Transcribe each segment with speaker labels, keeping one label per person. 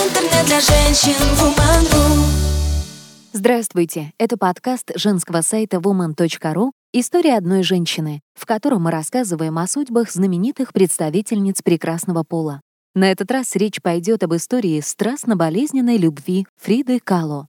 Speaker 1: Интернет для женщин Woman.ru
Speaker 2: Здравствуйте! Это подкаст женского сайта woman.ru «История одной женщины», в котором мы рассказываем о судьбах знаменитых представительниц прекрасного пола. На этот раз речь пойдет об истории страстно-болезненной любви Фриды Кало.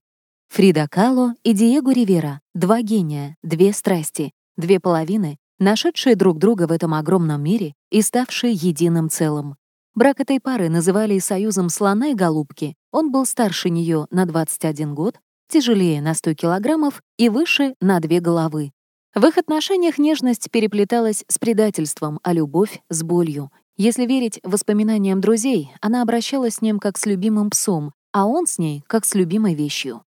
Speaker 2: Фрида Кало и Диего Ривера — два гения, две страсти, две половины, нашедшие друг друга в этом огромном мире и ставшие единым целым. Брак этой пары называли союзом слона и голубки. Он был старше нее на 21 год, тяжелее на 100 килограммов и выше на две головы. В их отношениях нежность переплеталась с предательством, а любовь — с болью. Если верить воспоминаниям друзей, она обращалась с ним как с любимым псом, а он с ней как с любимой вещью.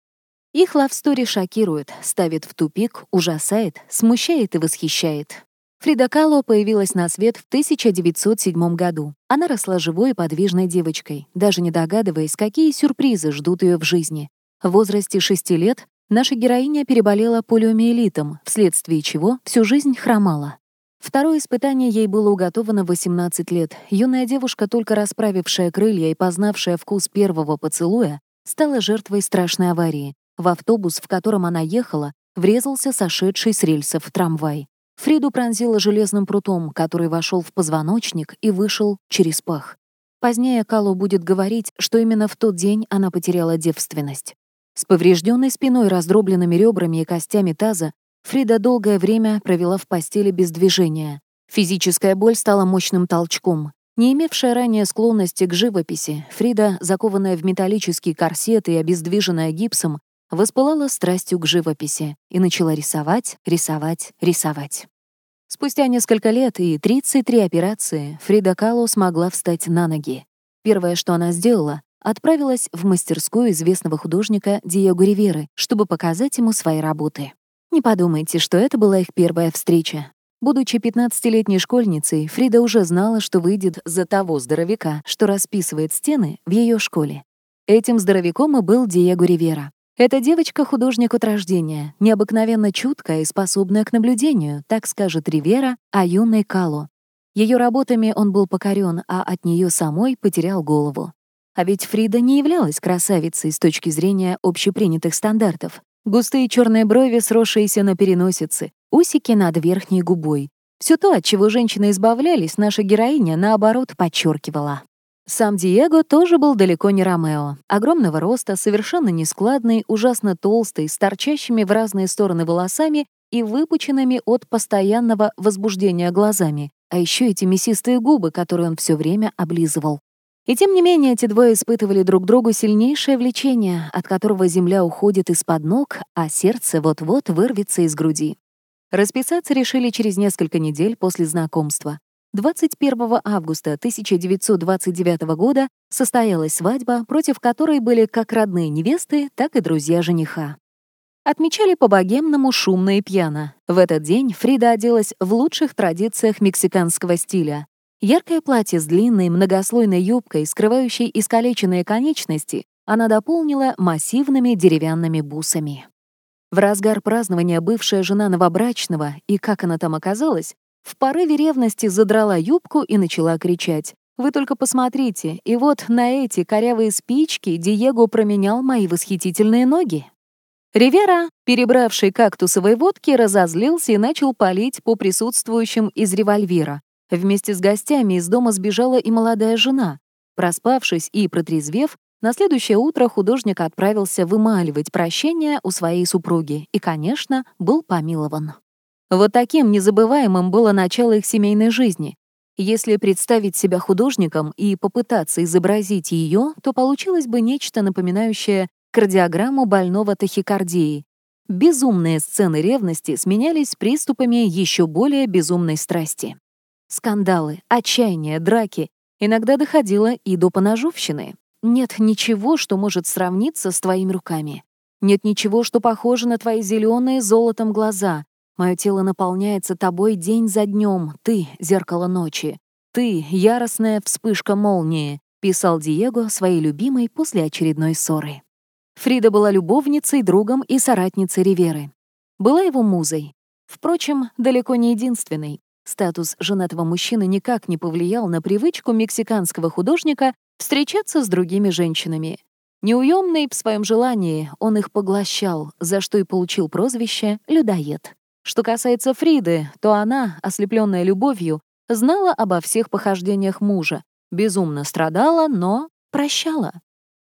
Speaker 2: Их лавстори шокирует, ставит в тупик, ужасает, смущает и восхищает. Фрида Кало появилась на свет в 1907 году. Она росла живой и подвижной девочкой, даже не догадываясь, какие сюрпризы ждут ее в жизни. В возрасте 6 лет наша героиня переболела полиомиелитом, вследствие чего всю жизнь хромала. Второе испытание ей было уготовано в 18 лет. Юная девушка, только расправившая крылья и познавшая вкус первого поцелуя, стала жертвой страшной аварии. В автобус, в котором она ехала, врезался сошедший с рельсов трамвай. Фриду пронзило железным прутом, который вошел в позвоночник и вышел через пах. Позднее Калу будет говорить, что именно в тот день она потеряла девственность. С поврежденной спиной, раздробленными ребрами и костями таза, Фрида долгое время провела в постели без движения. Физическая боль стала мощным толчком. Не имевшая ранее склонности к живописи, Фрида, закованная в металлический корсет и обездвиженная гипсом, воспылала страстью к живописи и начала рисовать, рисовать, рисовать. Спустя несколько лет и 33 операции Фрида Кало смогла встать на ноги. Первое, что она сделала, отправилась в мастерскую известного художника Диего Риверы, чтобы показать ему свои работы. Не подумайте, что это была их первая встреча. Будучи 15-летней школьницей, Фрида уже знала, что выйдет за того здоровяка, что расписывает стены в ее школе. Этим здоровяком и был Диего Ривера. Эта девочка — художник от рождения, необыкновенно чуткая и способная к наблюдению, так скажет Ривера о юной Кало. Ее работами он был покорен, а от нее самой потерял голову. А ведь Фрида не являлась красавицей с точки зрения общепринятых стандартов. Густые черные брови, сросшиеся на переносице, усики над верхней губой. Все то, от чего женщины избавлялись, наша героиня, наоборот, подчеркивала. Сам Диего тоже был далеко не Ромео. Огромного роста, совершенно нескладный, ужасно толстый, с торчащими в разные стороны волосами и выпученными от постоянного возбуждения глазами, а еще эти мясистые губы, которые он все время облизывал. И тем не менее эти двое испытывали друг другу сильнейшее влечение, от которого земля уходит из-под ног, а сердце вот-вот вырвется из груди. Расписаться решили через несколько недель после знакомства. 21 августа 1929 года состоялась свадьба, против которой были как родные невесты, так и друзья жениха. Отмечали по-богемному шумно и пьяно. В этот день Фрида оделась в лучших традициях мексиканского стиля. Яркое платье с длинной многослойной юбкой, скрывающей искалеченные конечности, она дополнила массивными деревянными бусами. В разгар празднования бывшая жена новобрачного, и как она там оказалась, в порыве ревности задрала юбку и начала кричать. «Вы только посмотрите, и вот на эти корявые спички Диего променял мои восхитительные ноги». Ривера, перебравший кактусовой водки, разозлился и начал палить по присутствующим из револьвера. Вместе с гостями из дома сбежала и молодая жена. Проспавшись и протрезвев, на следующее утро художник отправился вымаливать прощение у своей супруги и, конечно, был помилован. Вот таким незабываемым было начало их семейной жизни. Если представить себя художником и попытаться изобразить ее, то получилось бы нечто напоминающее кардиограмму больного тахикардией. Безумные сцены ревности сменялись приступами еще более безумной страсти. Скандалы, отчаяние, драки. Иногда доходило и до поножовщины. Нет ничего, что может сравниться с твоими руками. Нет ничего, что похоже на твои зеленые золотом глаза, Мое тело наполняется тобой день за днем. Ты — зеркало ночи. Ты — яростная вспышка молнии», — писал Диего своей любимой после очередной ссоры. Фрида была любовницей, другом и соратницей Риверы. Была его музой. Впрочем, далеко не единственной. Статус женатого мужчины никак не повлиял на привычку мексиканского художника встречаться с другими женщинами. Неуемный в своем желании, он их поглощал, за что и получил прозвище «людоед». Что касается Фриды, то она, ослепленная любовью, знала обо всех похождениях мужа, безумно страдала, но прощала.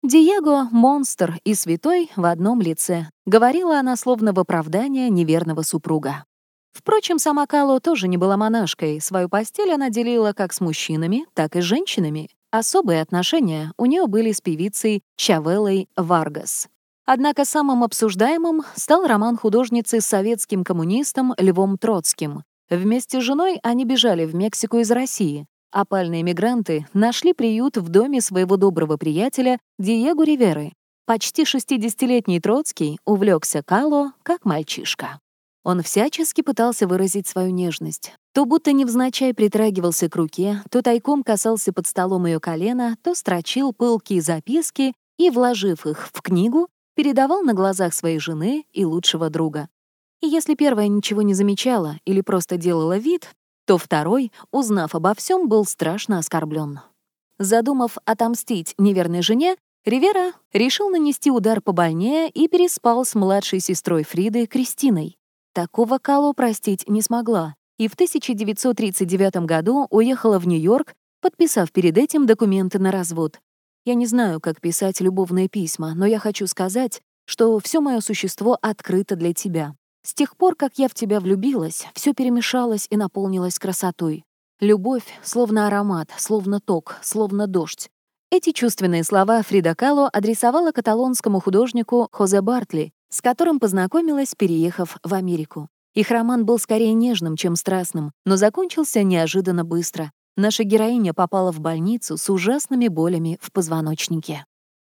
Speaker 2: Диего — монстр и святой в одном лице, говорила она словно в оправдание неверного супруга. Впрочем, сама Кало тоже не была монашкой, свою постель она делила как с мужчинами, так и с женщинами. Особые отношения у нее были с певицей Чавелой Варгас. Однако самым обсуждаемым стал роман художницы с советским коммунистом Львом Троцким. Вместе с женой они бежали в Мексику из России. Опальные мигранты нашли приют в доме своего доброго приятеля Диего Риверы. Почти 60-летний Троцкий увлекся Кало как мальчишка. Он всячески пытался выразить свою нежность. То будто невзначай притрагивался к руке, то тайком касался под столом ее колена, то строчил пылкие записки и, вложив их в книгу, передавал на глазах своей жены и лучшего друга. И если первая ничего не замечала или просто делала вид, то второй, узнав обо всем, был страшно оскорблен. Задумав отомстить неверной жене, Ривера решил нанести удар побольнее и переспал с младшей сестрой Фриды Кристиной. Такого Кало простить не смогла, и в 1939 году уехала в Нью-Йорк, подписав перед этим документы на развод. Я не знаю, как писать любовные письма, но я хочу сказать, что все мое существо открыто для тебя. С тех пор, как я в тебя влюбилась, все перемешалось и наполнилось красотой. Любовь, словно аромат, словно ток, словно дождь. Эти чувственные слова Фрида Кало адресовала каталонскому художнику Хозе Бартли, с которым познакомилась, переехав в Америку. Их роман был скорее нежным, чем страстным, но закончился неожиданно быстро. Наша героиня попала в больницу с ужасными болями в позвоночнике.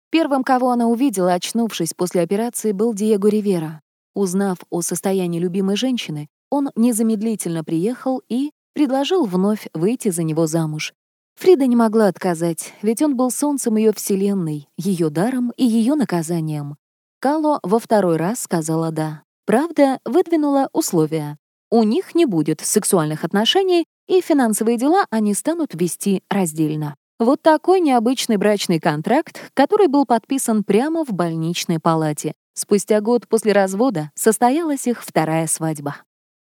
Speaker 2: Первым, кого она увидела, очнувшись после операции, был Диего Ривера. Узнав о состоянии любимой женщины, он незамедлительно приехал и предложил вновь выйти за него замуж. Фрида не могла отказать, ведь он был солнцем ее вселенной, ее даром и ее наказанием. Кало во второй раз сказала «да». Правда, выдвинула условия. У них не будет сексуальных отношений, и финансовые дела они станут вести раздельно. Вот такой необычный брачный контракт, который был подписан прямо в больничной палате. Спустя год после развода состоялась их вторая свадьба.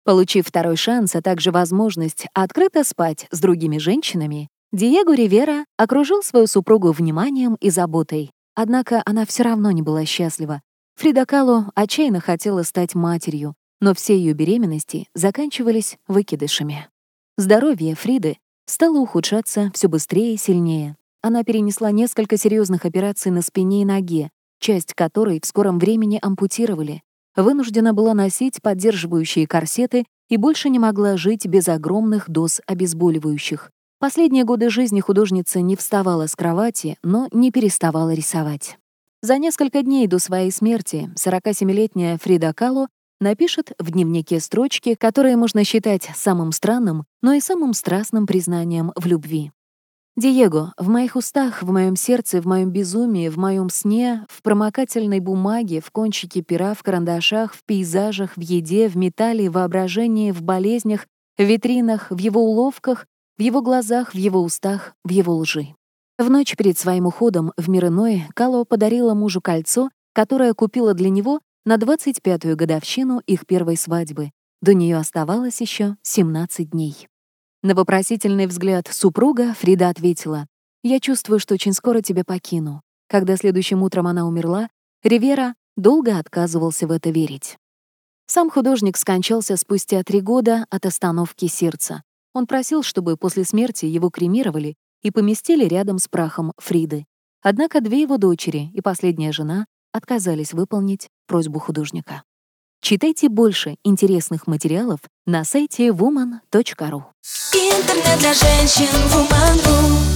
Speaker 2: Получив второй шанс, а также возможность открыто спать с другими женщинами, Диего Ривера окружил свою супругу вниманием и заботой. Однако она все равно не была счастлива. Фрида Кало отчаянно хотела стать матерью, но все ее беременности заканчивались выкидышами. Здоровье Фриды стало ухудшаться все быстрее и сильнее. Она перенесла несколько серьезных операций на спине и ноге, часть которой в скором времени ампутировали, вынуждена была носить поддерживающие корсеты и больше не могла жить без огромных доз обезболивающих. Последние годы жизни художница не вставала с кровати, но не переставала рисовать. За несколько дней до своей смерти 47-летняя Фрида Кало напишет в дневнике строчки, которые можно считать самым странным, но и самым страстным признанием в любви. Диего, в моих устах, в моем сердце, в моем безумии, в моем сне, в промокательной бумаге, в кончике пера, в карандашах, в пейзажах, в еде, в металле, в воображении, в болезнях, в витринах, в его уловках, в его глазах, в его устах, в его лжи. В ночь перед своим уходом в мир иной Кало подарила мужу кольцо, которое купила для него на 25-ю годовщину их первой свадьбы. До нее оставалось еще 17 дней. На вопросительный взгляд супруга Фрида ответила, «Я чувствую, что очень скоро тебя покину». Когда следующим утром она умерла, Ривера долго отказывался в это верить. Сам художник скончался спустя три года от остановки сердца. Он просил, чтобы после смерти его кремировали и поместили рядом с прахом Фриды. Однако две его дочери и последняя жена отказались выполнить просьбу художника. Читайте больше интересных материалов на сайте woman.ru.
Speaker 1: Интернет для женщин woman.ru